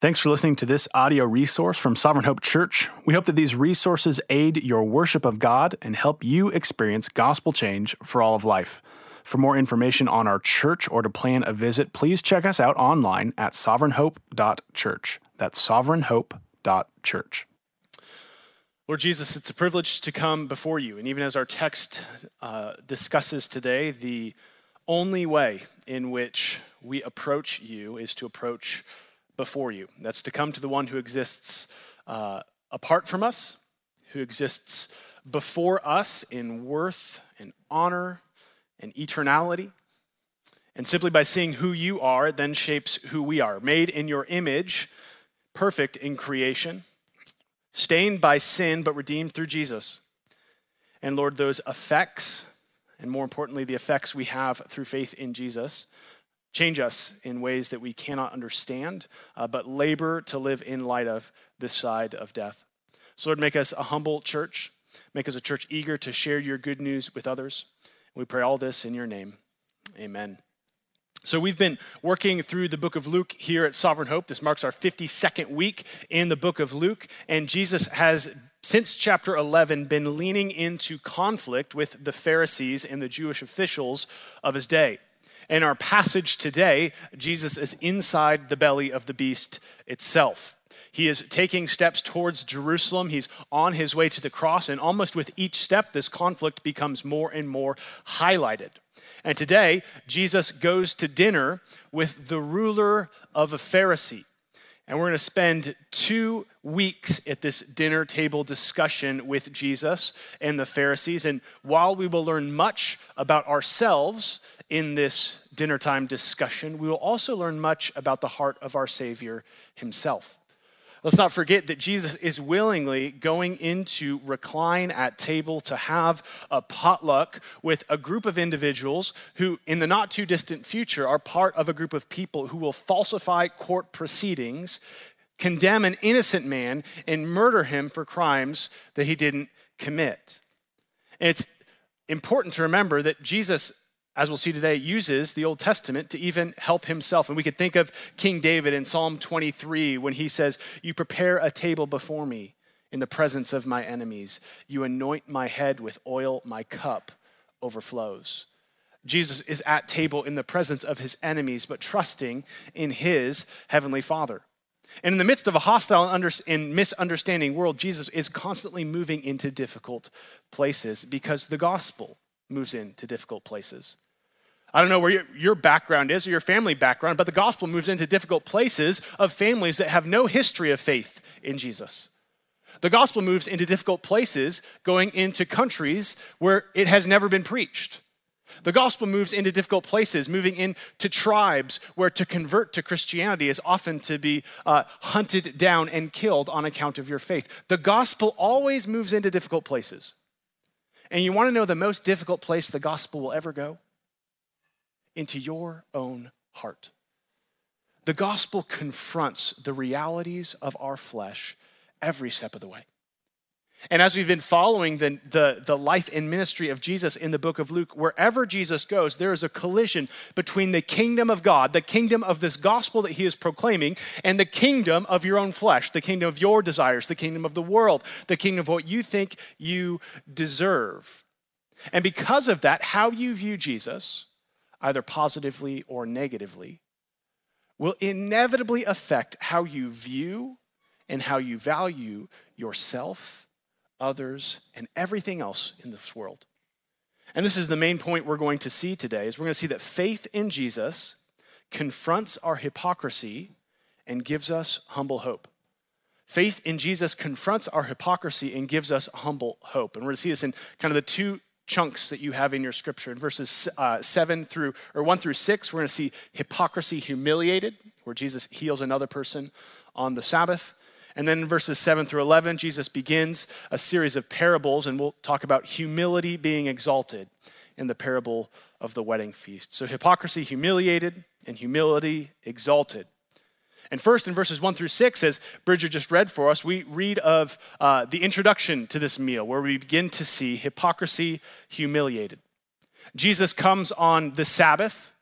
Thanks for listening to this audio resource from Sovereign Hope Church. We hope that these resources aid your worship of God and help you experience gospel change for all of life. For more information on our church or to plan a visit, please check us out online at sovereignhope.church. That's sovereignhope.church. Lord Jesus, it's a privilege to come before you. And even as our text uh, discusses today, the only way in which we approach you is to approach before you. That's to come to the one who exists uh, apart from us, who exists before us in worth and honor and eternality. And simply by seeing who you are, it then shapes who we are. Made in your image, perfect in creation, stained by sin, but redeemed through Jesus. And Lord, those effects, and more importantly, the effects we have through faith in Jesus, Change us in ways that we cannot understand, uh, but labor to live in light of this side of death. So, Lord, make us a humble church. Make us a church eager to share your good news with others. We pray all this in your name. Amen. So, we've been working through the book of Luke here at Sovereign Hope. This marks our 52nd week in the book of Luke, and Jesus has since chapter 11 been leaning into conflict with the Pharisees and the Jewish officials of his day. In our passage today, Jesus is inside the belly of the beast itself. He is taking steps towards Jerusalem. He's on his way to the cross, and almost with each step, this conflict becomes more and more highlighted. And today, Jesus goes to dinner with the ruler of a Pharisee. And we're going to spend two weeks at this dinner table discussion with Jesus and the Pharisees. And while we will learn much about ourselves in this dinner time discussion, we will also learn much about the heart of our Savior himself. Let's not forget that Jesus is willingly going into recline at table to have a potluck with a group of individuals who, in the not too distant future, are part of a group of people who will falsify court proceedings, condemn an innocent man, and murder him for crimes that he didn't commit. It's important to remember that Jesus as we'll see today, uses the Old Testament to even help himself. And we could think of King David in Psalm 23 when he says, You prepare a table before me in the presence of my enemies. You anoint my head with oil, my cup overflows. Jesus is at table in the presence of his enemies, but trusting in his heavenly Father. And in the midst of a hostile and misunderstanding world, Jesus is constantly moving into difficult places because the gospel moves into difficult places. I don't know where your, your, background is or your family background, but the gospel moves into difficult places of families that have no history of faith in Jesus. The gospel moves into difficult places going into countries where it has never been preached. The gospel moves into difficult places, moving into tribes where to convert to Christianity is often to be uh, hunted down and killed on account of your faith. The gospel always moves into difficult places. And you want to know the most difficult place the gospel will ever go? Into your own heart. The gospel confronts the realities of our flesh every step of the way. And as we've been following the, the, the, life and ministry of Jesus in the book of Luke, wherever Jesus goes, there is a collision between the kingdom of God, the kingdom of this gospel that he is proclaiming, and the kingdom of your own flesh, the kingdom of your desires, the kingdom of the world, the kingdom of what you think you deserve. And because of that, how you view Jesus, either positively or negatively, will inevitably affect how you view and how you value yourself others, and everything else in this world. And this is the main point we're going to see today is we're going to see that faith in Jesus confronts our hypocrisy and gives us humble hope. Faith in Jesus confronts our hypocrisy and gives us humble hope. And we're going to see this in kind of the two chunks that you have in your scripture. In verses uh, 7 through, or 1 through 6, we're going to see hypocrisy humiliated, where Jesus heals another person on the Sabbath. And then in verses 7 through 11, Jesus begins a series of parables, and we'll talk about humility being exalted in the parable of the wedding feast. So, hypocrisy humiliated and humility exalted. And first, in verses 1 through 6, as Bridger just read for us, we read of uh, the introduction to this meal, where we begin to see hypocrisy humiliated. Jesus comes on the Sabbath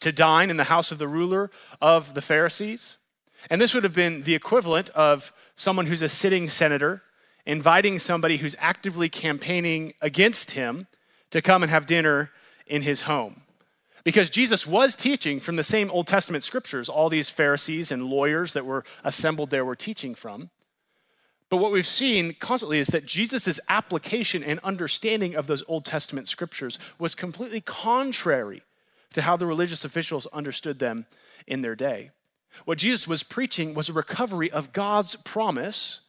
to dine in the house of the ruler of the Pharisees. And this would have been the equivalent of someone who's a sitting senator inviting somebody who's actively campaigning against him to come and have dinner in his home. Because Jesus was teaching from the same Old Testament scriptures, all these Pharisees and lawyers that were assembled there were teaching from. But what we've seen constantly is that Jesus' application and understanding of those Old Testament scriptures was completely contrary to how the religious officials understood them in their day. What Jesus was preaching was a recovery of God's promise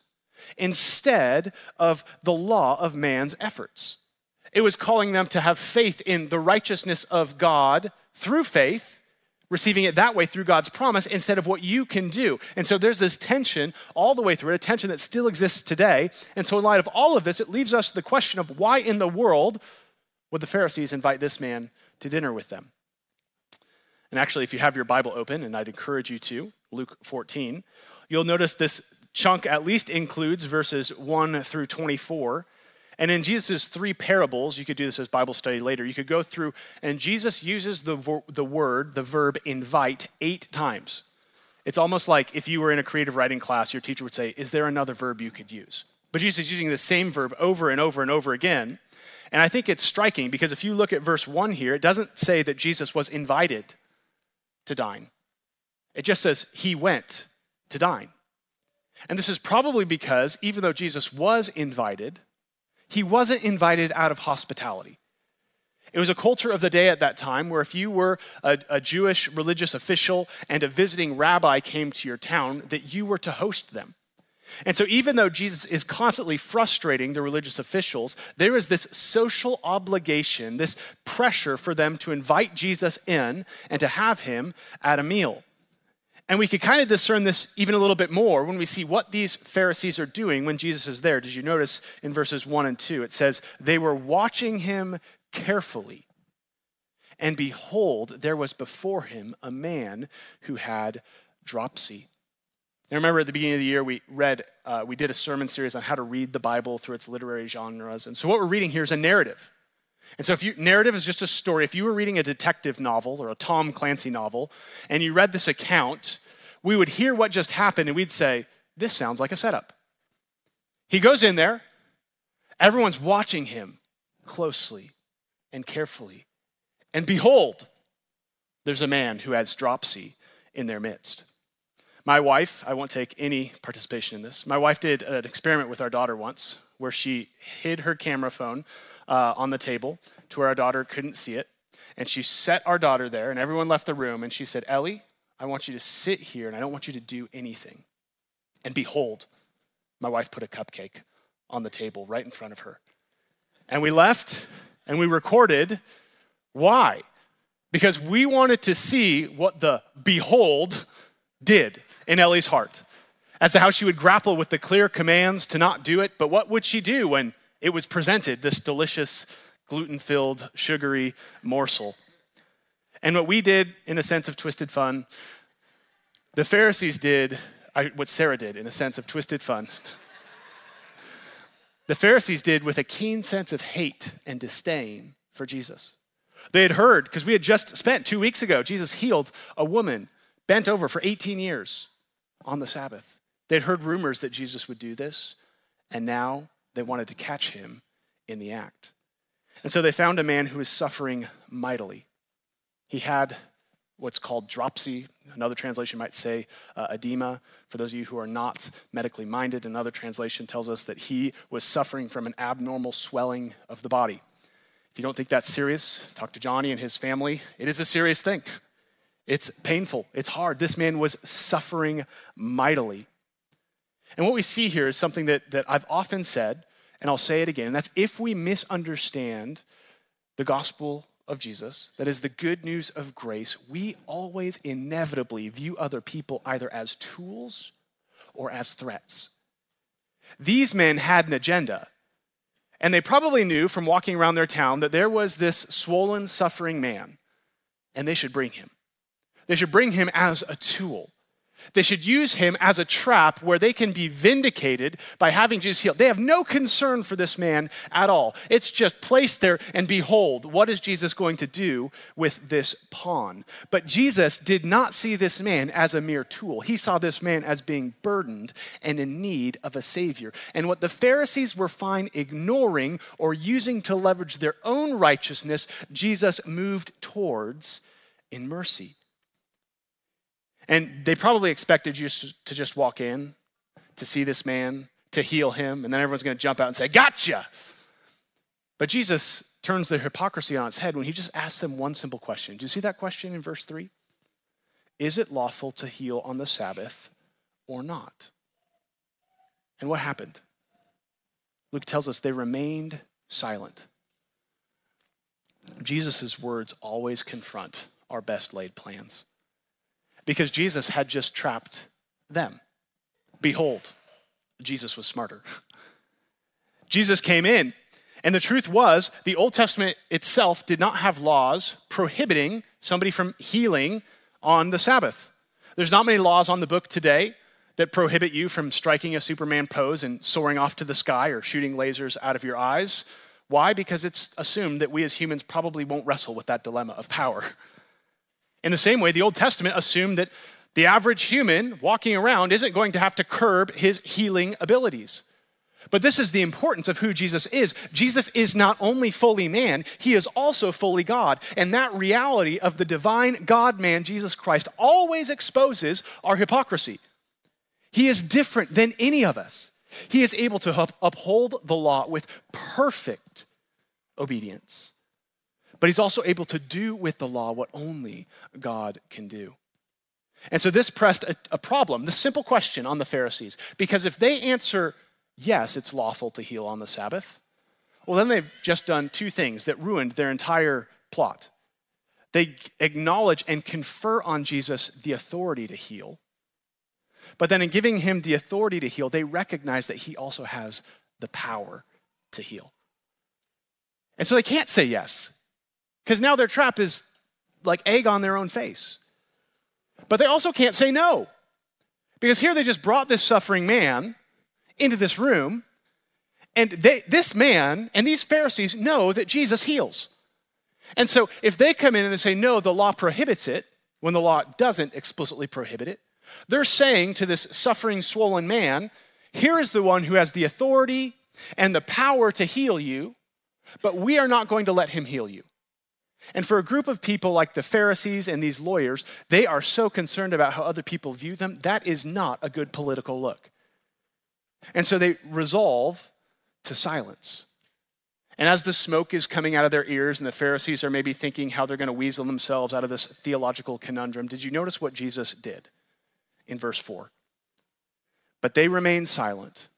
instead of the law of man's efforts. It was calling them to have faith in the righteousness of God through faith, receiving it that way through God's promise instead of what you can do. And so there's this tension all the way through it, a tension that still exists today. And so, in light of all of this, it leaves us the question of why in the world would the Pharisees invite this man to dinner with them? And actually, if you have your Bible open, and I'd encourage you to, Luke 14, you'll notice this chunk at least includes verses 1 through 24. And in Jesus' three parables, you could do this as Bible study later, you could go through, and Jesus uses the, the word, the verb invite, eight times. It's almost like if you were in a creative writing class, your teacher would say, Is there another verb you could use? But Jesus is using the same verb over and over and over again. And I think it's striking because if you look at verse 1 here, it doesn't say that Jesus was invited to dine, it just says he went to dine. And this is probably because even though Jesus was invited, he wasn't invited out of hospitality. It was a culture of the day at that time where if you were a, a, Jewish religious official and a visiting rabbi came to your town, that you were to host them. And so, even though Jesus is constantly frustrating the religious officials, there is this social obligation, this pressure for them to invite Jesus in and to have him at a meal. And we could kind of discern this even a little bit more when we see what these Pharisees are doing when Jesus is there. Did you notice in verses 1 and 2? It says, They were watching him carefully. And behold, there was before him a man who had dropsy. Now, remember at the beginning of the year, we read, uh, we did a sermon series on how to read the Bible through its literary genres. And so, what we're reading here is a narrative. And so, if you, narrative is just a story, if you were reading a detective novel or a Tom Clancy novel, and you read this account, we would hear what just happened and we'd say, This sounds like a setup. He goes in there, everyone's watching him closely and carefully. And behold, there's a man who has dropsy in their midst. My wife, I won't take any participation in this. My wife did an experiment with our daughter once where she hid her camera phone uh, on the table to where our daughter couldn't see it. And she set our daughter there, and everyone left the room. And she said, Ellie, I want you to sit here, and I don't want you to do anything. And behold, my wife put a cupcake on the table right in front of her. And we left and we recorded. Why? Because we wanted to see what the behold did in Ellie's heart as to how she would grapple with the clear commands to not do it. But what would she do when it was presented, this delicious, gluten filled, sugary morsel. And what we did, in a sense of twisted fun, the Pharisees did what Sarah did, in a sense of twisted fun. the Pharisees did with a keen sense of hate and disdain for Jesus. They had heard, because we had just spent two weeks ago, Jesus healed a woman bent over for 18 years on the Sabbath. They'd heard rumors that Jesus would do this, and now they wanted to catch him in the act. And so they found a man who was suffering mightily. He had what's called dropsy. Another translation might say uh, edema. For those of you who are not medically minded, another translation tells us that he was suffering from an abnormal swelling of the body. If you don't think that's serious, talk to Johnny and his family. It is a serious thing. It's painful, it's hard. This man was suffering mightily. And what we see here is something that, that I've often said, and I'll say it again, and that's if we misunderstand the gospel of Jesus, that is the good news of grace, we always inevitably view other people either as tools or as threats. These men had an agenda, and they probably knew from walking around their town that there was this swollen, suffering man, and they should bring him. They should bring him as a tool. They should use him as a trap where they can be vindicated by having Jesus healed. They have no concern for this man at all. It's just placed there, and behold, what is Jesus going to do with this pawn? But Jesus did not see this man as a mere tool. He saw this man as being burdened and in need of a Savior. And what the Pharisees were fine ignoring or using to leverage their own righteousness, Jesus moved towards in mercy. And they probably expected you to just walk in, to see this man, to heal him, and then everyone's going to jump out and say, Gotcha! But Jesus turns the hypocrisy on its head when he just asks them one simple question. Do you see that question in verse 3? Is it lawful to heal on the Sabbath or not? And what happened? Luke tells us they remained silent. Jesus' words always confront our best laid plans because Jesus had just trapped them. Behold, Jesus was smarter. Jesus came in, and the truth was the Old Testament itself did not have laws prohibiting somebody from healing on the Sabbath. There's not many laws on the book today that prohibit you from striking a Superman pose and soaring off to the sky or shooting lasers out of your eyes. Why? Because it's assumed that we as humans probably won't wrestle with that dilemma of power. In the same way, the Old Testament assumed that the average human walking around isn't going to have to curb his healing abilities. But this is the importance of who Jesus is. Jesus is not only fully man, he is also fully God. And that reality of the divine God man, Jesus Christ, always exposes our hypocrisy. He is different than any of us. He is able to uphold the law with perfect obedience but he's also able to do with the law what only God can do. And so this pressed a, a, problem, the simple question on the Pharisees, because if they answer, yes, it's lawful to heal on the Sabbath, well, then they've just done two things that ruined their entire plot. They acknowledge and confer on Jesus the authority to heal. But then in giving him the authority to heal, they recognize that he also has the power to heal. And so they can't say yes. Because now their trap is like egg on their own face. But they also can't say no. Because here they just brought this suffering man into this room, and they, this man and these Pharisees know that Jesus heals. And so if they come in and they say, no, the law prohibits it, when the law doesn't explicitly prohibit it, they're saying to this suffering, swollen man, here is the one who has the authority and the power to heal you, but we are not going to let him heal you. And for a group of people like the Pharisees and these lawyers, they are so concerned about how other people view them, that is not a good political look. And so they resolve to silence. And as the smoke is coming out of their ears and the Pharisees are maybe thinking how they're going to weasel themselves out of this theological conundrum, did you notice what Jesus did in verse 4? But they remained silent.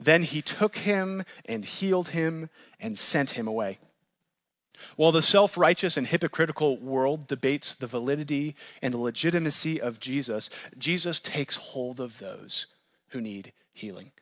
Then he took him and healed him and sent him away. While the self righteous and hypocritical world debates the validity and the legitimacy of Jesus, Jesus takes hold of those who need healing.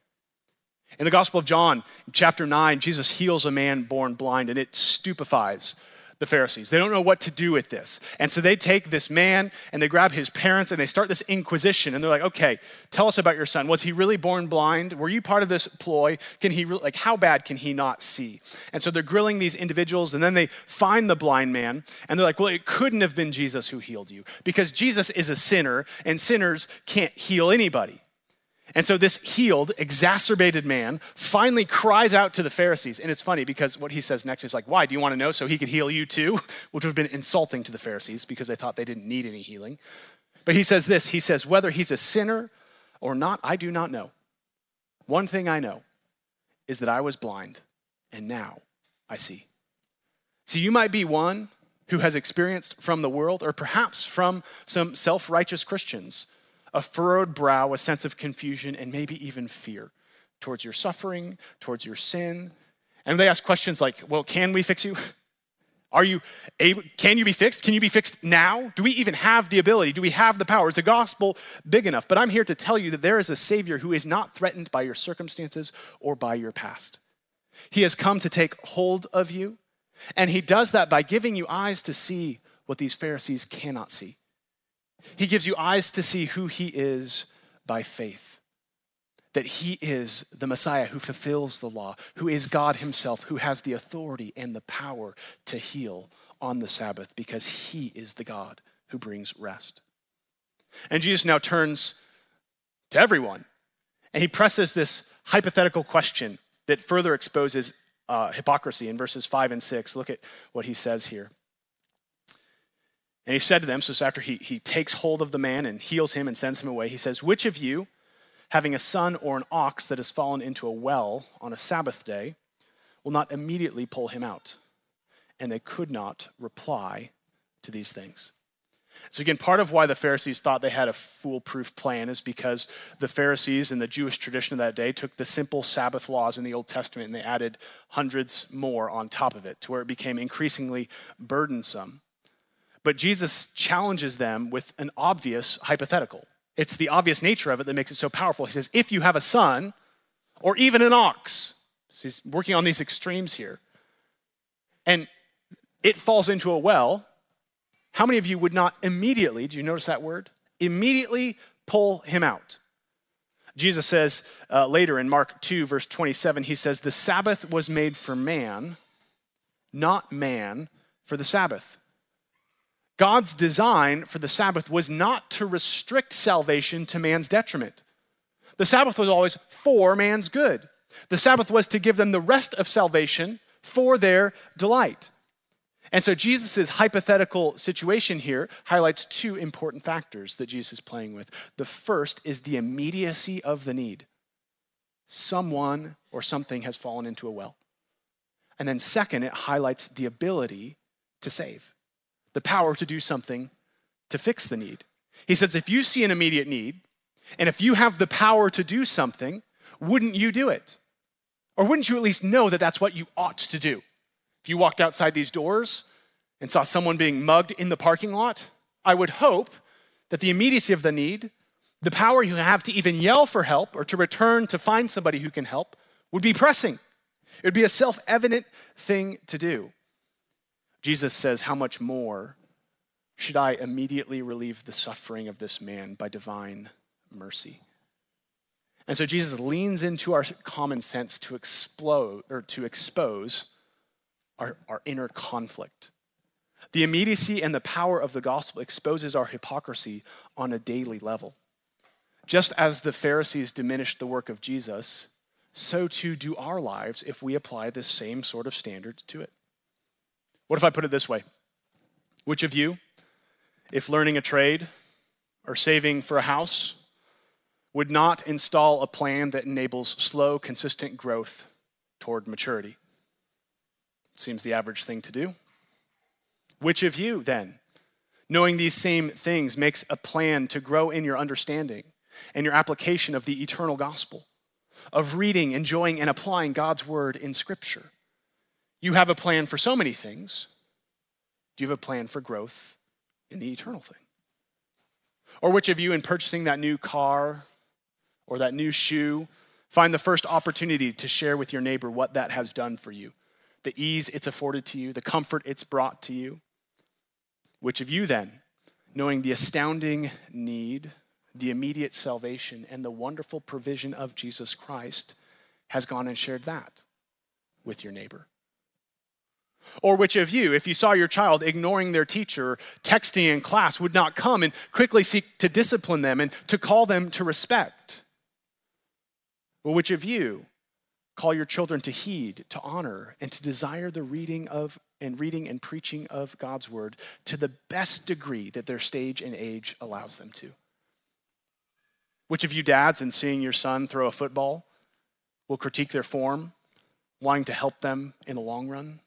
In the Gospel of John, chapter 9, Jesus heals a man born blind, and it stupefies the Pharisees. They don't know what to do with this. And so they take this man and they grab his parents and they start this inquisition. And they're like, okay, tell us about your son. Was he really born blind? Were you part of this ploy? Can he, like, how bad can he not see? And so they're grilling these individuals and then they find the blind man and they're like, well, it couldn't have been Jesus who healed you because Jesus is a sinner and sinners can't heal anybody. And so this healed, exacerbated man finally cries out to the Pharisees. And it's funny because what he says next is like, Why? Do you want to know so he could heal you too? Which would have been insulting to the Pharisees because they thought they didn't need any healing. But he says this He says, Whether he's a sinner or not, I do not know. One thing I know is that I was blind and now I see. So you might be one who has experienced from the world or perhaps from some self righteous Christians a furrowed brow, a sense of confusion, and maybe even fear towards your suffering, towards your sin. And they ask questions like, well, can we fix you? Are you able, can you be fixed? Can you be fixed now? Do we even have the ability? Do we have the power? Is the gospel big enough? But I'm here to tell you that there is a Savior who is not threatened by your circumstances or by your past. He has come to take hold of you, and He does that by giving you eyes to see what these Pharisees cannot see. He gives you eyes to see who he is by faith. That he is the Messiah who fulfills the law, who is God himself, who has the authority and the power to heal on the Sabbath because he is the God who brings rest. And Jesus now turns to everyone and he presses this hypothetical question that further exposes uh, hypocrisy in verses 5 and 6. Look at what he says here. And he said to them, so after he, he takes hold of the man and heals him and sends him away, he says, Which of you, having a son or an ox that has fallen into a well on a Sabbath day, will not immediately pull him out? And they could not reply to these things. So, again, part of why the Pharisees thought they had a foolproof plan is because the Pharisees and the Jewish tradition of that day took the simple Sabbath laws in the Old Testament and they added hundreds more on top of it to where it became increasingly burdensome. But Jesus challenges them with an obvious hypothetical. It's the obvious nature of it that makes it so powerful. He says, if you have a son or even an ox, so he's working on these extremes here, and it falls into a well, how many of you would not immediately, do you notice that word? Immediately pull him out. Jesus says uh, later in Mark 2, verse 27, he says, The Sabbath was made for man, not man for the Sabbath. God's design for the Sabbath was not to restrict salvation to man's detriment. The Sabbath was always for man's good. The Sabbath was to give them the rest of salvation for their delight. And so Jesus' hypothetical situation here highlights two important factors that Jesus is playing with. The first is the immediacy of the need. Someone or something has fallen into a well. And then, second, it highlights the ability to save the power to do something to fix the need. He says, if you see an immediate need, and if you have the power to do something, wouldn't you do it? Or wouldn't you at least know that that's what you ought to do? If you walked outside these doors and saw someone being mugged in the parking lot, I would hope that the immediacy of the need, the power you have to even yell for help or to return to find somebody who can help, would be pressing. It would be a self evident thing to do. Jesus says, How much more should I immediately relieve the suffering of this man by divine mercy? And so Jesus leans into our common sense to explode or to expose our, our inner conflict. The immediacy and the power of the gospel exposes our hypocrisy on a daily level. Just as the Pharisees diminished the work of Jesus, so too do our lives if we apply this same sort of standard to it. What if I put it this way? Which of you, if learning a trade or saving for a house, would not install a plan that enables slow, consistent growth toward maturity? Seems the average thing to do. Which of you, then, knowing these same things, makes a plan to grow in your understanding and your application of the eternal gospel, of reading, enjoying, and applying God's word in Scripture? You have a plan for so many things. Do you have a plan for growth in the eternal thing? Or which of you, in purchasing that new car or that new shoe, find the first opportunity to share with your neighbor what that has done for you? The ease it's afforded to you, the comfort it's brought to you? Which of you, then, knowing the astounding need, the immediate salvation, and the wonderful provision of Jesus Christ, has gone and shared that with your neighbor? Or which of you, if you saw your child ignoring their teacher, texting in class, would not come and quickly seek to discipline them and to call them to respect? Or which of you call your children to heed, to honor, and to desire the reading of and reading and preaching of God's word to the best degree that their stage and age allows them to? Which of you dads, in seeing your son throw a football, will critique their form, wanting to help them in the long run?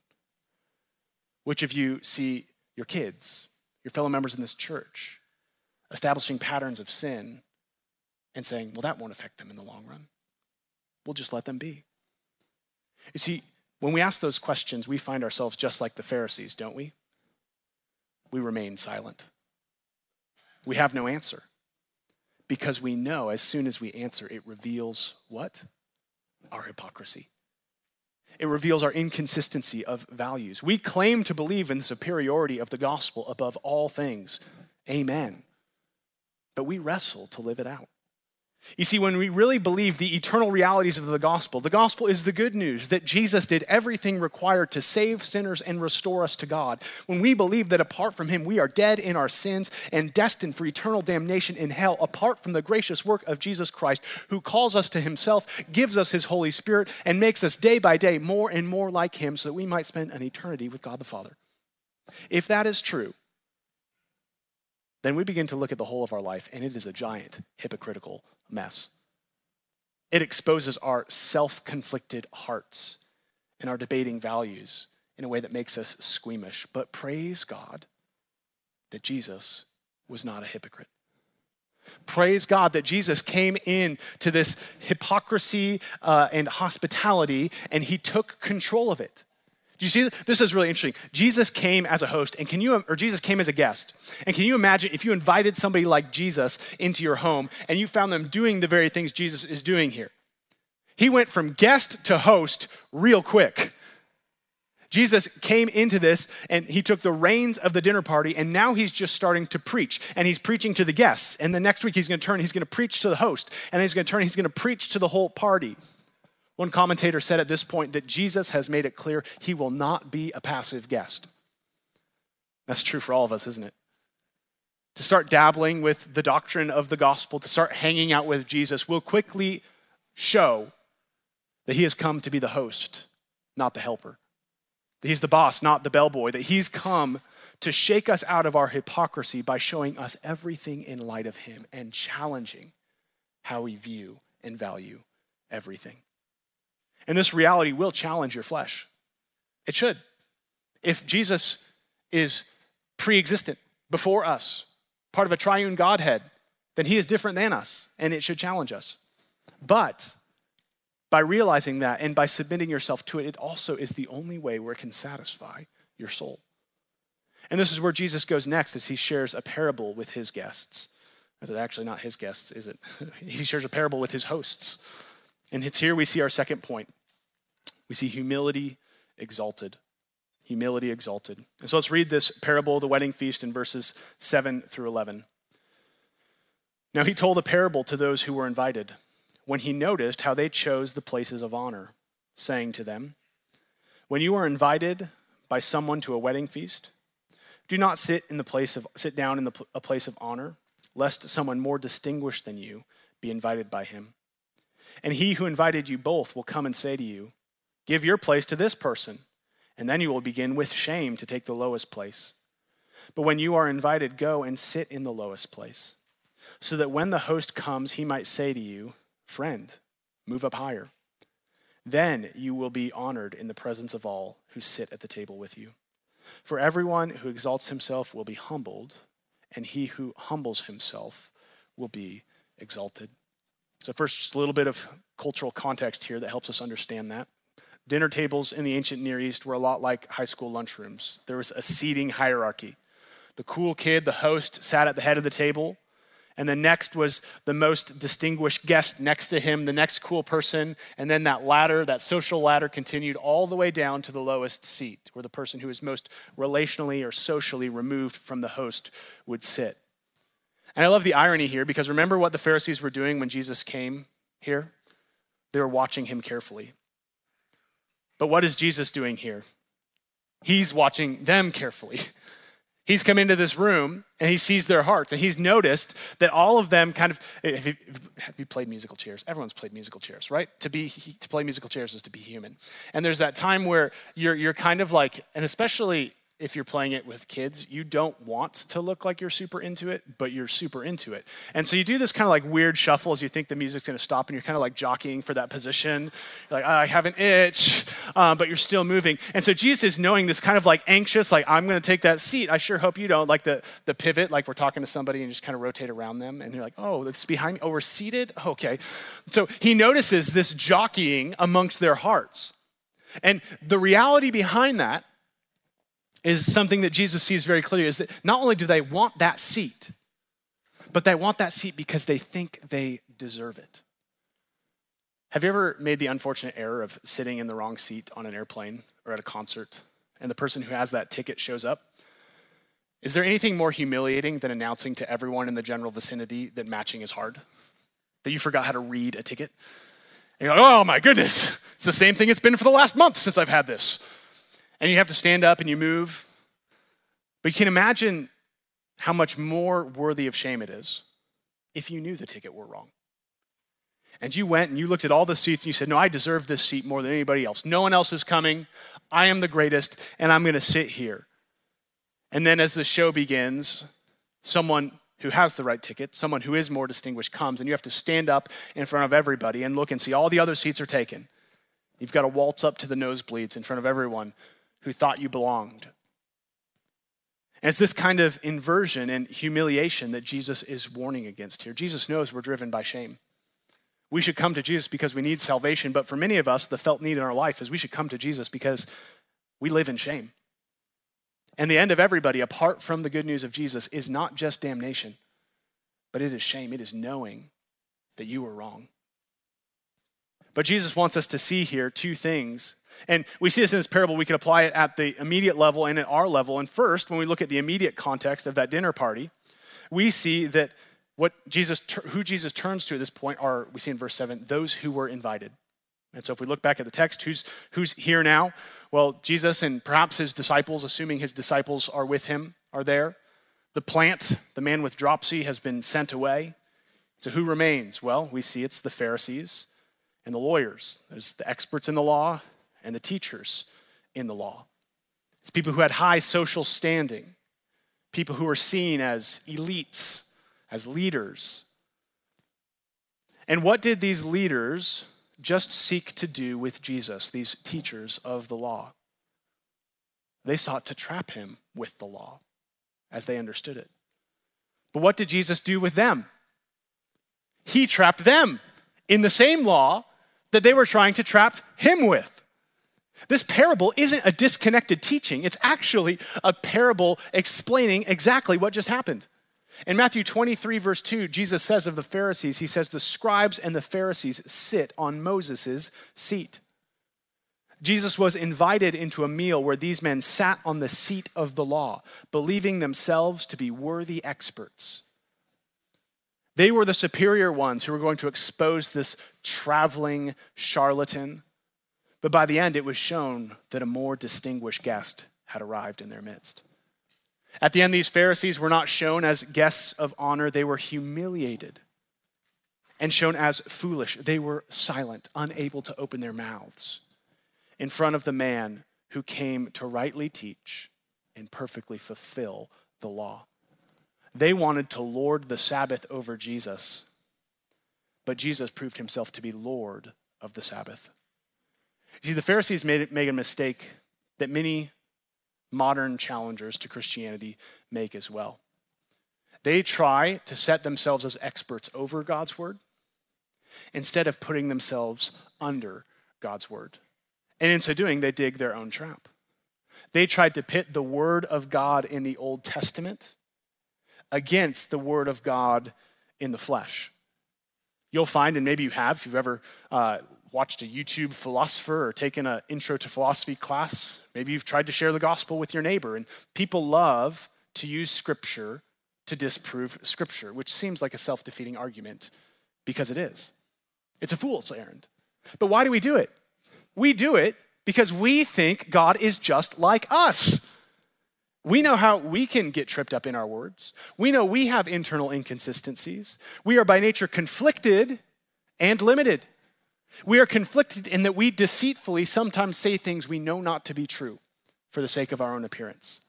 Which of you see your kids, your fellow members in this church, establishing patterns of sin and saying, well, that won't affect them in the long run? We'll just let them be. You see, when we ask those questions, we find ourselves just like the Pharisees, don't we? We remain silent. We have no answer because we know as soon as we answer, it reveals what? Our hypocrisy. It reveals our inconsistency of values. We claim to believe in the superiority of the gospel above all things. Amen. but we wrestle to live it out. You see, when we really believe the eternal realities of the gospel, the gospel is the good news that Jesus did everything required to save sinners and restore us to God. When we believe that apart from him, we are dead in our sins and destined for eternal damnation in hell, apart from the gracious work of Jesus Christ, who calls us to himself, gives us his Holy Spirit, and makes us day by day more and more like him so that we might spend an eternity with God the Father. If that is true, then we begin to look at the whole of our life, and it is a giant hypocritical mess. It exposes our self conflicted hearts and our debating values in a way that makes us squeamish. But praise God that Jesus was not a hypocrite. Praise God that Jesus came in to this hypocrisy uh, and hospitality and he took control of it. Do you see this is really interesting. Jesus came as a host, and can you, or Jesus came as a guest. And can you imagine if you invited somebody like Jesus into your home and you found them doing the very things Jesus is doing here? He went from guest to host real quick. Jesus came into this and he took the reins of the dinner party, and now he's just starting to preach. And he's preaching to the guests. And the next week he's going to turn, he's going to preach to the host. And then he's going to turn, he's going to preach to the whole party. One commentator said at this point that Jesus has made it clear he will not be a passive guest. That's true for all of us, isn't it? To start dabbling with the doctrine of the gospel, to start hanging out with Jesus, will quickly show that he has come to be the host, not the helper. That he's the boss, not the bellboy. That he's come to shake us out of our hypocrisy by showing us everything in light of him and challenging how we view and value everything. And this reality will challenge your flesh. It should. If Jesus is pre existent before us, part of a triune Godhead, then he is different than us, and it should challenge us. But by realizing that and by submitting yourself to it, it also is the only way where it can satisfy your soul. And this is where Jesus goes next as he shares a parable with his guests. Is it actually not his guests, is it? he shares a parable with his hosts. And it's here we see our second point. We see humility exalted. Humility exalted. And so let's read this parable of the wedding feast in verses 7 through 11. Now he told a parable to those who were invited when he noticed how they chose the places of honor, saying to them, When you are invited by someone to a wedding feast, do not sit in the place of sit down in the, a place of honor, lest someone more distinguished than you be invited by him. And he who invited you both will come and say to you, Give your place to this person, and then you will begin with shame to take the lowest place. But when you are invited, go and sit in the lowest place, so that when the host comes, he might say to you, Friend, move up higher. Then you will be honored in the presence of all who sit at the table with you. For everyone who exalts himself will be humbled, and he who humbles himself will be exalted. So, first, just a little bit of cultural context here that helps us understand that. Dinner tables in the ancient Near East were a lot like high school lunchrooms. There was a seating hierarchy. The cool kid, the host, sat at the head of the table, and the next was the most distinguished guest next to him, the next cool person, and then that ladder, that social ladder, continued all the way down to the lowest seat, where the person who was most relationally or socially removed from the host would sit. And I love the irony here because remember what the Pharisees were doing when Jesus came here? They were watching him carefully. But what is Jesus doing here? He's watching them carefully. He's come into this room and he sees their hearts and he's noticed that all of them kind of have you, have you, played musical chairs everyone's played musical chairs right to be to play musical chairs is to be human and there's that time where you're you're kind of like and especially if you're playing it with kids, you don't want to look like you're super into it, but you're super into it. And so you do this kind of like weird shuffle as you think the music's gonna stop, and you're kind of like jockeying for that position. You're like, I have an itch, um, but you're still moving. And so Jesus is knowing this kind of like anxious, like, I'm gonna take that seat. I sure hope you don't. Like the, the pivot, like we're talking to somebody and just kind of rotate around them, and you're like, oh, that's behind me. Oh, we're seated? Okay. So he notices this jockeying amongst their hearts. And the reality behind that is something that Jesus sees very clearly is that not only do they want that seat, but they want that seat because they think they deserve it. Have you ever made the unfortunate error of sitting in the wrong seat on an airplane or at a concert, and the person who has that ticket shows up? Is there anything more humiliating than announcing to everyone in the general vicinity that matching is hard? That you forgot how to read a ticket? And you're like, oh my goodness, it's the same thing it's been for the last month since I've had this. And you have to stand up and you move. But you can imagine how much more worthy of shame it is if you knew the ticket were wrong. And you went and you looked at all the seats and you said, No, I deserve this seat more than anybody else. No one else is coming. I am the greatest, and I'm going to sit here. And then as the show begins, someone who has the right ticket, someone who is more distinguished comes, and you have to stand up in front of everybody and look and see all the other seats are taken. You've got to waltz up to the nosebleeds in front of everyone who thought you belonged. And it's this kind of inversion and humiliation that Jesus is warning against here. Jesus knows we're driven by shame. We should come to Jesus because we need salvation, but for many of us, the felt need in our life is we should come to Jesus because we live in shame. And the end of everybody, apart from the good news of Jesus, is not just damnation, but it is shame. It is knowing that you were wrong. But Jesus wants us to see here two things. And we see this in this parable. We could apply it at the immediate level and at our level. And first, when we look at the immediate context of that dinner party, we see that what Jesus, who Jesus turns to at this point are, we see in verse 7, those who were invited. And so if we look back at the text, who's, who's here now? Well, Jesus and perhaps his disciples, assuming his disciples are with him, are there. The plant, the man with dropsy, has been sent away. So who remains? Well, we see it's the Pharisees and the lawyers. There's the experts in the law and the teachers in the law. It's people who had high social standing, people who were seen as elites, as leaders. And what did these leaders just seek to do with Jesus, these teachers of the law. They sought to trap him with the law as they understood it. But what did Jesus do with them? He trapped them in the same law that they were trying to trap him with. This parable isn't a disconnected teaching, it's actually a parable explaining exactly what just happened. In Matthew 23, verse 2, Jesus says of the Pharisees, He says, the scribes and the Pharisees sit on Moses' seat. Jesus was invited into a meal where these men sat on the seat of the law, believing themselves to be worthy experts. They were the superior ones who were going to expose this traveling charlatan. But by the end, it was shown that a more distinguished guest had arrived in their midst. At the end, these Pharisees were not shown as guests of honor, they were humiliated and shown as foolish. They were silent, unable to open their mouths in front of the man who came to rightly teach and perfectly fulfill the law. They wanted to lord the Sabbath over Jesus, but Jesus proved himself to be Lord of the Sabbath. See, the Pharisees made, made a mistake that many modern challengers to Christianity make as well. They try to set themselves as experts over God's word instead of putting themselves under God's word. And in so doing, they dig their own trap. They tried to pit the word of God in the Old Testament against the word of God in the flesh. You'll find, and maybe you have, if you've ever uh, watched a YouTube philosopher or taken an intro to philosophy class. Maybe you've tried to share the gospel with your neighbor. And people love to use scripture to disprove scripture, which seems like a self defeating argument because it is. It's a fool's errand. But why do we do it? We do it because we think God is just like us. We know how we can get tripped up in our words. We know we have internal inconsistencies. We are by nature conflicted and limited. We are conflicted in that we deceitfully sometimes say things we know not to be true for the sake of our own appearance.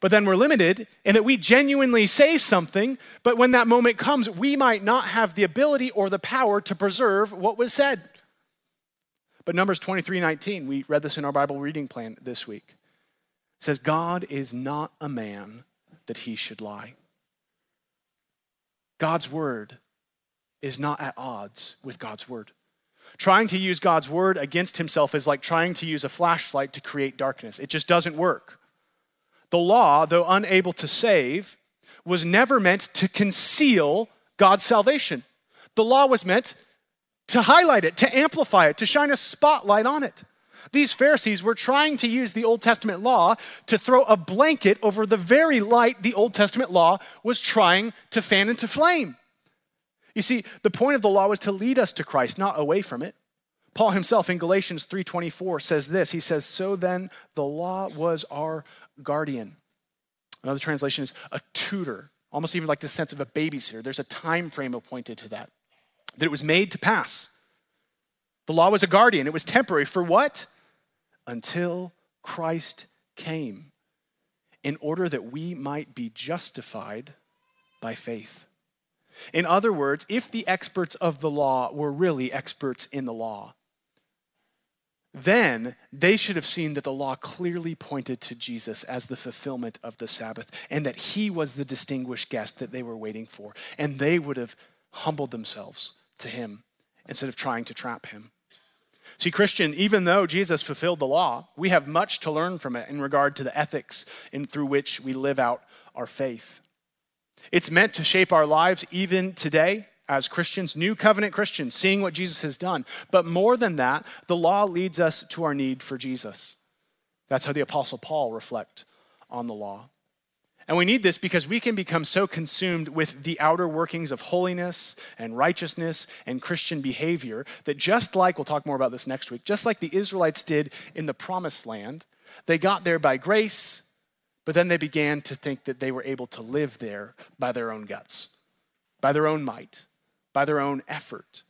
But then we're limited in that we genuinely say something, but when that moment comes, we might not have the ability or the power to preserve what was said. But Numbers 23 19, we read this in our Bible reading plan this week, says, God is not a man that he should lie. God's word is not at odds with God's word. Trying to use God's word against himself is like trying to use a flashlight to create darkness. It just doesn't work. The law, though unable to save, was never meant to conceal God's salvation. The law was meant to highlight it, to amplify it, to shine a spotlight on it. These Pharisees were trying to use the Old Testament law to throw a blanket over the very light the Old Testament law was trying to fan into flame. You see, the point of the law was to lead us to Christ, not away from it. Paul himself in Galatians 3:24 says this. He says, "So then the law was our guardian." Another translation is a tutor, almost even like the sense of a babysitter. There's a time frame appointed to that. That it was made to pass. The law was a guardian. It was temporary for what? Until Christ came in order that we might be justified by faith. In other words, if the experts of the law were really experts in the law, then they should have seen that the law clearly pointed to Jesus as the fulfillment of the Sabbath and that he was the distinguished guest that they were waiting for. And they would have humbled themselves to him instead of trying to trap him. See, Christian, even though Jesus fulfilled the law, we have much to learn from it in regard to the ethics in, through which we live out our faith. It's meant to shape our lives even today as Christians, new covenant Christians, seeing what Jesus has done. But more than that, the law leads us to our need for Jesus. That's how the Apostle Paul reflect on the law. And we need this because we can become so consumed with the outer workings of holiness and righteousness and Christian behavior that just like, we'll talk more about this next week, just like the Israelites did in the promised land, they got there by grace, but then they began to think that they were able to live there by their own guts, by their own might, by their own effort.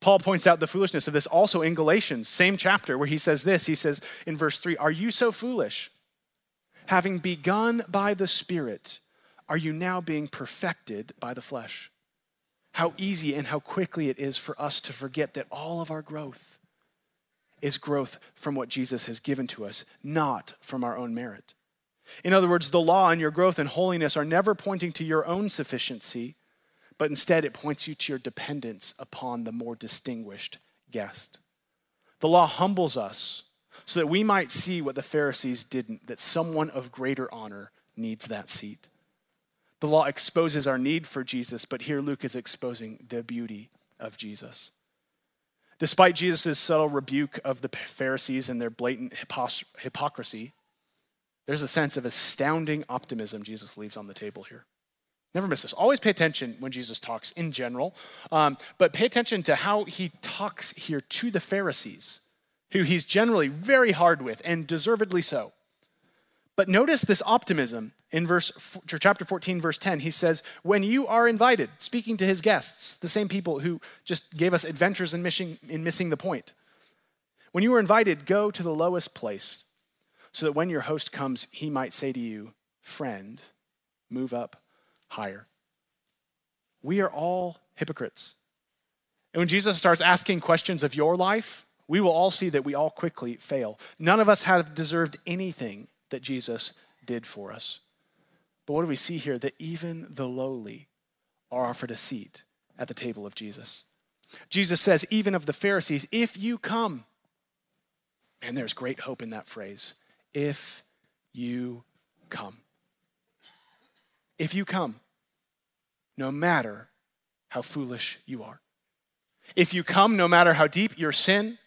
Paul points out the foolishness of this also in Galatians, same chapter, where he says this. He says in verse 3 Are you so foolish? having begun by the Spirit, are you now being perfected by the flesh? How easy and how quickly it is for us to forget that all of our growth is growth from what Jesus has given to us, not from our own merit. In other words, the law and your growth and holiness are never pointing to your own sufficiency, but instead it points you to your dependence upon the more distinguished guest. The law humbles us so that we might see what the Pharisees didn't, that someone of greater honor needs that seat. The law exposes our need for Jesus, but here Luke is exposing the beauty of Jesus. Despite Jesus' subtle rebuke of the Pharisees and their blatant hypocrisy, there's a sense of astounding optimism Jesus leaves on the table here. Never miss this. Always pay attention when Jesus talks in general, um, but pay attention to how he talks here to the Pharisees who he's generally very hard with, and deservedly so. But notice this optimism in verse chapter 14 verse 10 he says when you are invited speaking to his guests the same people who just gave us adventures in missing, in missing the point when you are invited go to the lowest place so that when your host comes he might say to you friend move up higher we are all hypocrites and when jesus starts asking questions of your life we will all see that we all quickly fail. None of us have deserved anything that Jesus did for us. But what do we see here? That even the lowly are offered a seat at the table of Jesus. Jesus says, even of the Pharisees, if you come, and there's great hope in that phrase, if you come. If you come, no matter how foolish you are. If you come, no matter how deep your sin,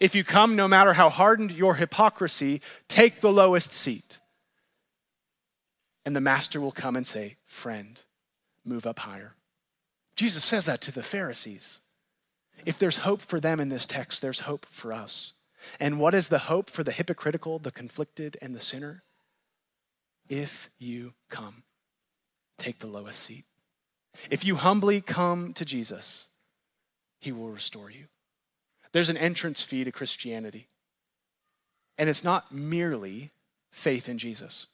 if you come, no matter how hardened your hypocrisy, take the lowest seat. And the master will come and say, Friend, move up higher. Jesus says that to the Pharisees. If there's hope for them in this text, there's hope for us. And what is the hope for the hypocritical, the conflicted, and the sinner? If you come, take the lowest seat. If you humbly come to Jesus, he will restore you. There's an entrance fee to Christianity. And it's not merely faith in Jesus.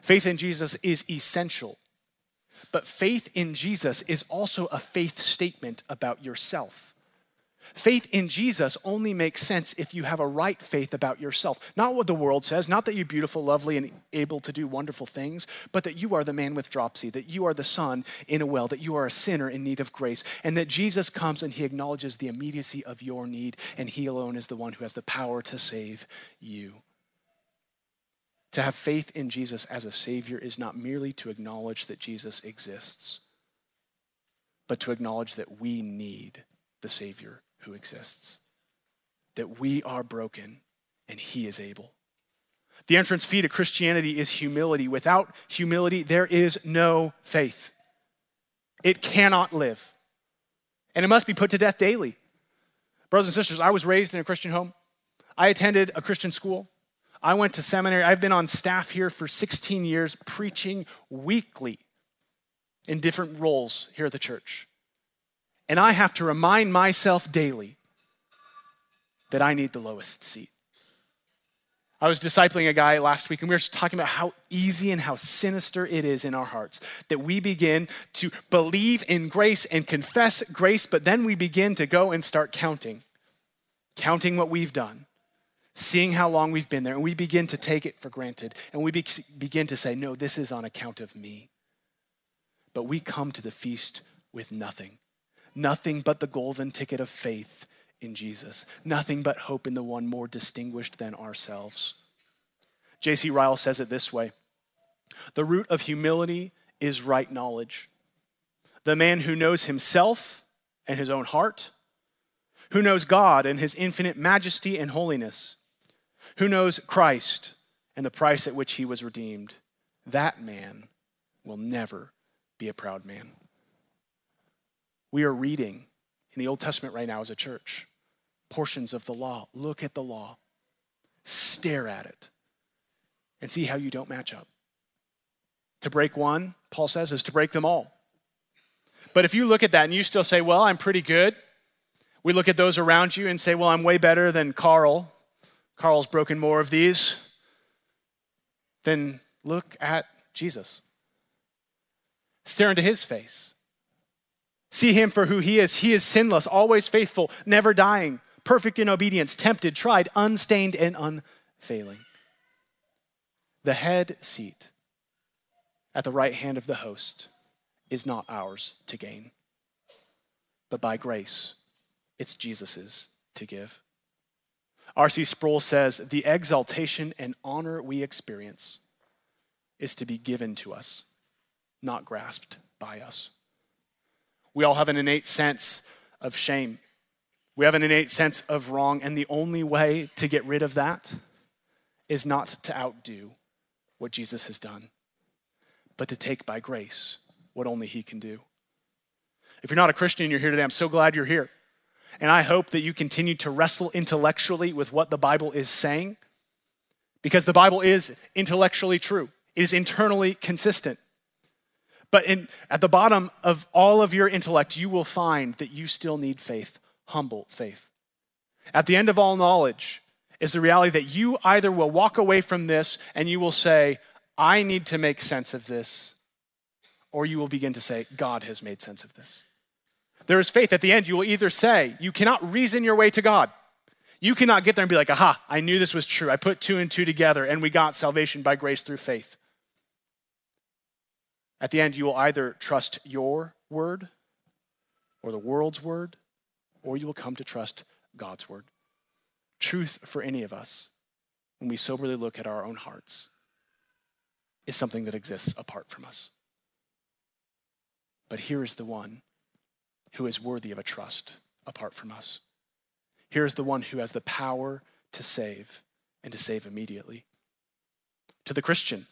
Faith in Jesus is essential. But faith in Jesus is also a faith statement about yourself. Faith in Jesus only makes sense if you have a right faith about yourself. Not what the world says, not that you're beautiful, lovely, and able to do wonderful things, but that you are the man with dropsy, that you are the son in a well, that you are a sinner in need of grace, and that Jesus comes and he acknowledges the immediacy of your need, and he alone is the one who has the power to save you. To have faith in Jesus as a Savior is not merely to acknowledge that Jesus exists, but to acknowledge that we need the Savior who exists. that we are broken and he is able. The entrance fee to Christianity is humility. Without humility, there is no faith. It cannot live. And it must be put to death daily. Brothers and sisters, I was raised in a Christian home. I attended a Christian school. I went to seminary. I've been on staff here for 16 years, preaching weekly in different roles here at the church. And I have to remind myself daily that I need the lowest seat. I was discipling a guy last week, and we were just talking about how easy and how sinister it is in our hearts that we begin to believe in grace and confess grace, but then we begin to go and start counting, counting what we've done, seeing how long we've been there, and we begin to take it for granted, and we be- begin to say, No, this is on account of me. But we come to the feast with nothing, nothing but the golden ticket of faith in Jesus, nothing but hope in the one more distinguished than ourselves. J.C. Ryle says it this way The root of humility is right knowledge. The man who knows himself and his own heart, who knows God and his infinite majesty and holiness, who knows Christ and the price at which he was redeemed, that man will never be a proud man. We are reading in the Old Testament right now as a church portions of the law. Look at the law, stare at it, and see how you don't match up. To break one, Paul says, is to break them all. But if you look at that and you still say, well, I'm pretty good, we look at those around you and say, well, I'm way better than Carl. Carl's broken more of these. Then look at Jesus. Stare into his face. See him for who he is. He is sinless, always faithful, never dying, perfect in obedience, tempted, tried, unstained, and unfailing. The head seat at the right hand of the host is not ours to gain, but by grace, it's Jesus's to give. R.C. Sproul says the exaltation and honor we experience is to be given to us, not grasped by us. We all have an innate sense of shame we have an innate sense of wrong, and the only way to get rid of that is not to outdo what Jesus has done, but to take by grace what only He can do. If you're not a Christian and you're here today, I'm so glad you're here. And I hope that you continue to wrestle intellectually with what the Bible is saying, because the Bible is intellectually true, it is internally consistent. But in, at the bottom of all of your intellect, you will find that you still need faith humble faith. At the end of all knowledge is the reality that you either will walk away from this and you will say, I need to make sense of this, or you will begin to say, God has made sense of this. There is faith. At the end, you will either say, You cannot reason your way to God. You cannot get there and be like, Aha, I knew this was true. I put two and two together and we got salvation by grace through faith. At the end, you will either trust your word or the world's word or you will come to trust God's word. Truth for any of us, when we soberly look at our own hearts, is something that exists apart from us. But here is the one who is worthy of a trust apart from us. Here is the one who has the power to save and to save immediately. To the Christian,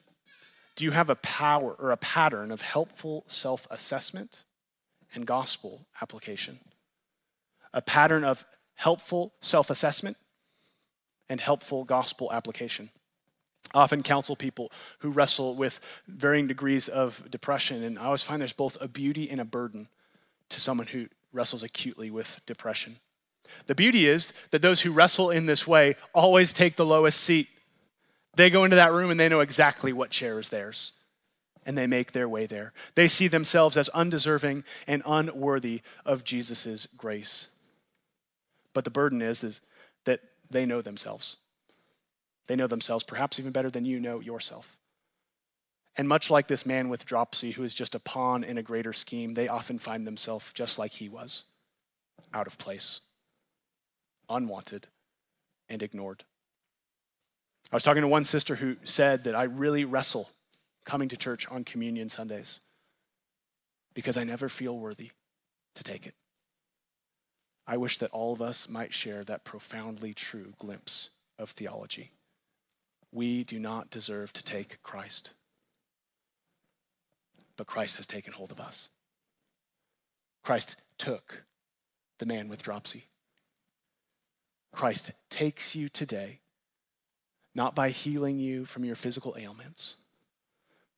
do you have a power or a pattern of helpful self assessment and gospel application? a pattern of helpful self assessment and helpful gospel application. I often counsel people who wrestle with varying degrees of depression, and I always find there's both a beauty and a burden to someone who wrestles acutely with depression. The beauty is that those who wrestle in this way always take the lowest seat. They go into that room and they know exactly what chair is theirs, and they make their way there. They see themselves as undeserving and unworthy of Jesus' grace. But the burden is, is that they know themselves. They know themselves perhaps even better than you know yourself. And much like this man with dropsy, who is just a pawn in a greater scheme, they often find themselves just like he was out of place, unwanted, and ignored. I was talking to one sister who said that I really wrestle coming to church on communion Sundays because I never feel worthy to take it. I wish that all of us might share that profoundly true glimpse of theology. We do not deserve to take Christ, but Christ has taken hold of us. Christ took the man with dropsy. Christ takes you today, not by healing you from your physical ailments,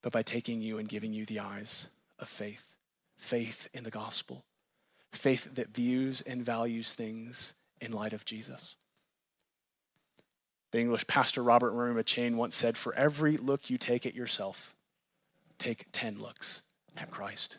but by taking you and giving you the eyes of faith faith in the gospel, faith that views and values things in light of Jesus. The English pastor Robert Murray McCheyne once said, For every look you take at yourself, take 10 looks at Christ.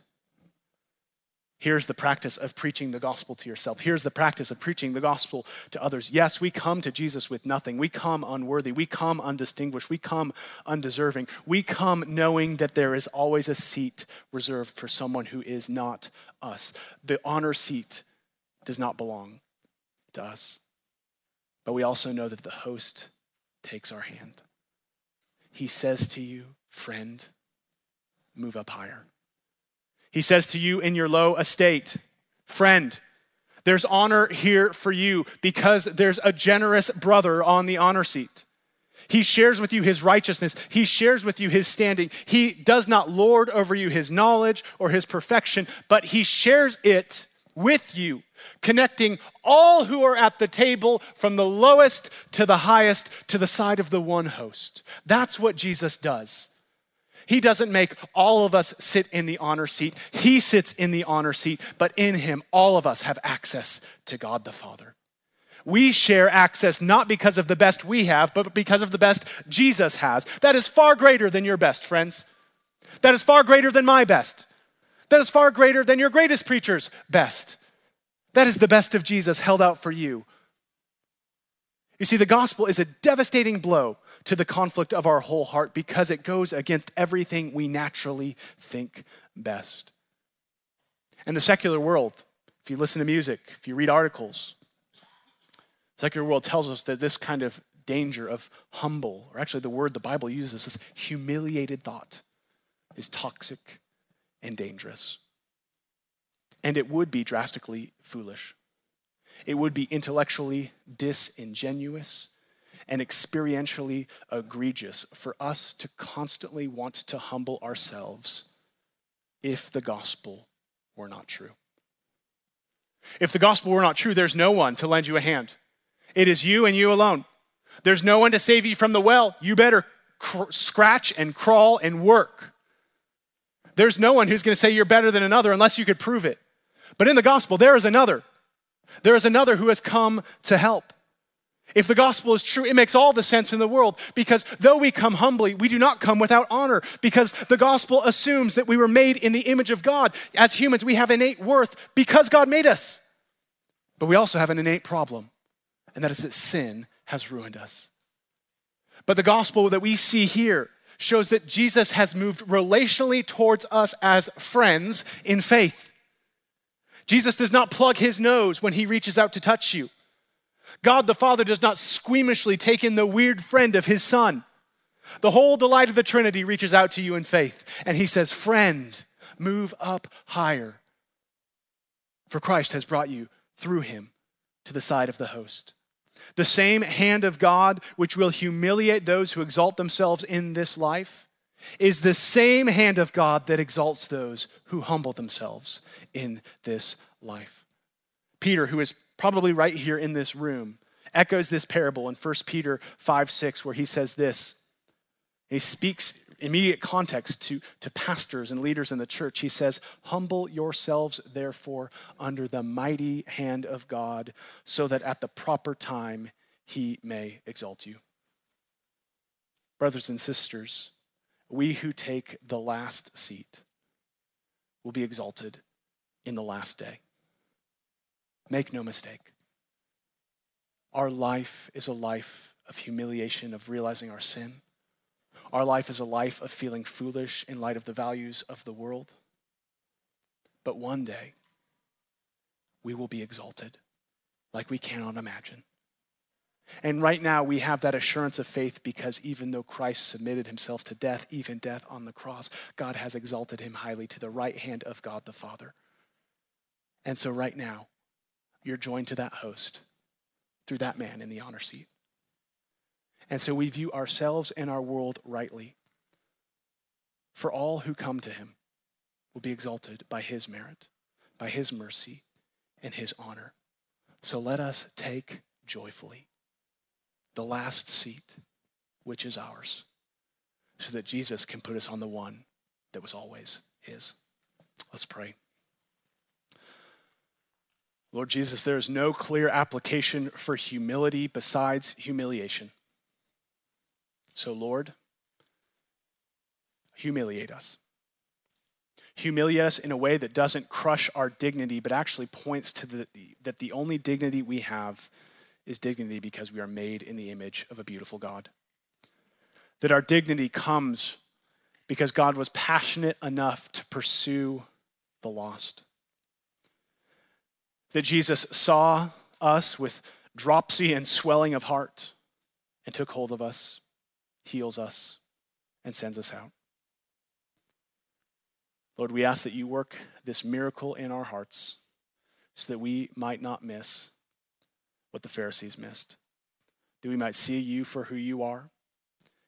Here's the practice of preaching the gospel to yourself. Here's the practice of preaching the gospel to others. Yes, we come to Jesus with nothing. We come unworthy. We come undistinguished. We come undeserving. We come knowing that there is always a seat reserved for someone who is not us. The honor seat does not belong to us. But we also know that the host takes our hand. He says to you, friend, move up higher. He says to you in your low estate, friend, there's honor here for you because there's a generous brother on the honor seat. He shares with you his righteousness. He shares with you his standing. He does not lord over you his knowledge or his perfection, but he shares it with you, connecting all who are at the table from the lowest to the highest to the side of the one host. That's what Jesus does. He doesn't make all of us sit in the honor seat. He sits in the honor seat, but in him, all of us have access to God the Father. We share access not because of the best we have, but because of the best Jesus has. That is far greater than your best, friends. That is far greater than my best. That is far greater than your greatest preacher's best. That is the best of Jesus held out for you. You see, the gospel is a devastating blow to the conflict of our whole heart because it goes against everything we naturally think best. And the secular world, if you listen to music, if you read articles, the secular world tells us that this kind of danger of humble, or actually the word the Bible uses, this humiliated thought, is toxic and dangerous. And it would be drastically foolish. It would be intellectually disingenuous and experientially egregious for us to constantly want to humble ourselves if the gospel were not true. If the gospel were not true, there's no one to lend you a hand. It is you and you alone. There's no one to save you from the well. You better cr- scratch and crawl and work. There's no one who's going to say you're better than another unless you could prove it. But in the gospel, there is another. There is another who has come to help. If the gospel is true, it makes all the sense in the world because though we come humbly, we do not come without honor because the gospel assumes that we were made in the image of God. As humans, we have innate worth because God made us. But we also have an innate problem, and that is that sin has ruined us. But the gospel that we see here shows that Jesus has moved relationally towards us as friends in faith. Jesus does not plug his nose when he reaches out to touch you. God the Father does not squeamishly take in the weird friend of his Son. The whole delight of the Trinity reaches out to you in faith, and he says, Friend, move up higher. For Christ has brought you through him to the side of the host. The same hand of God, which will humiliate those who exalt themselves in this life, is the same hand of God that exalts those who humble themselves in this life. Peter, who is probably right here in this room, echoes this parable in 1 Peter 5 6, where he says this. He speaks immediate context to, to pastors and leaders in the church. He says, Humble yourselves, therefore, under the mighty hand of God, so that at the proper time he may exalt you. Brothers and sisters, we who take the last seat will be exalted in the last day. Make no mistake. Our life is a life of humiliation, of realizing our sin. Our life is a life of feeling foolish in light of the values of the world. But one day, we will be exalted like we cannot imagine. And right now, we have that assurance of faith because even though Christ submitted himself to death, even death on the cross, God has exalted him highly to the right hand of God the Father. And so, right now, you're joined to that host through that man in the honor seat. And so we view ourselves and our world rightly. For all who come to him will be exalted by his merit, by his mercy, and his honor. So let us take joyfully the last seat, which is ours, so that Jesus can put us on the one that was always his. Let's pray. Lord Jesus, there is no clear application for humility besides humiliation. So, Lord, humiliate us. Humiliate us in a way that doesn't crush our dignity, but actually points to the, that the only dignity we have is dignity because we are made in the image of a beautiful God. That our dignity comes because God was passionate enough to pursue the lost. That Jesus saw us with dropsy and swelling of heart and took hold of us, heals us, and sends us out. Lord, we ask that you work this miracle in our hearts so that we might not miss what the Pharisees missed, that we might see you for who you are,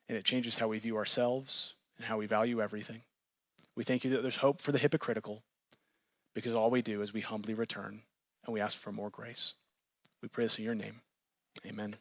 and it changes how we view ourselves and how we value everything. We thank you that there's hope for the hypocritical because all we do is we humbly return and we ask for more grace. We pray this in your name. Amen.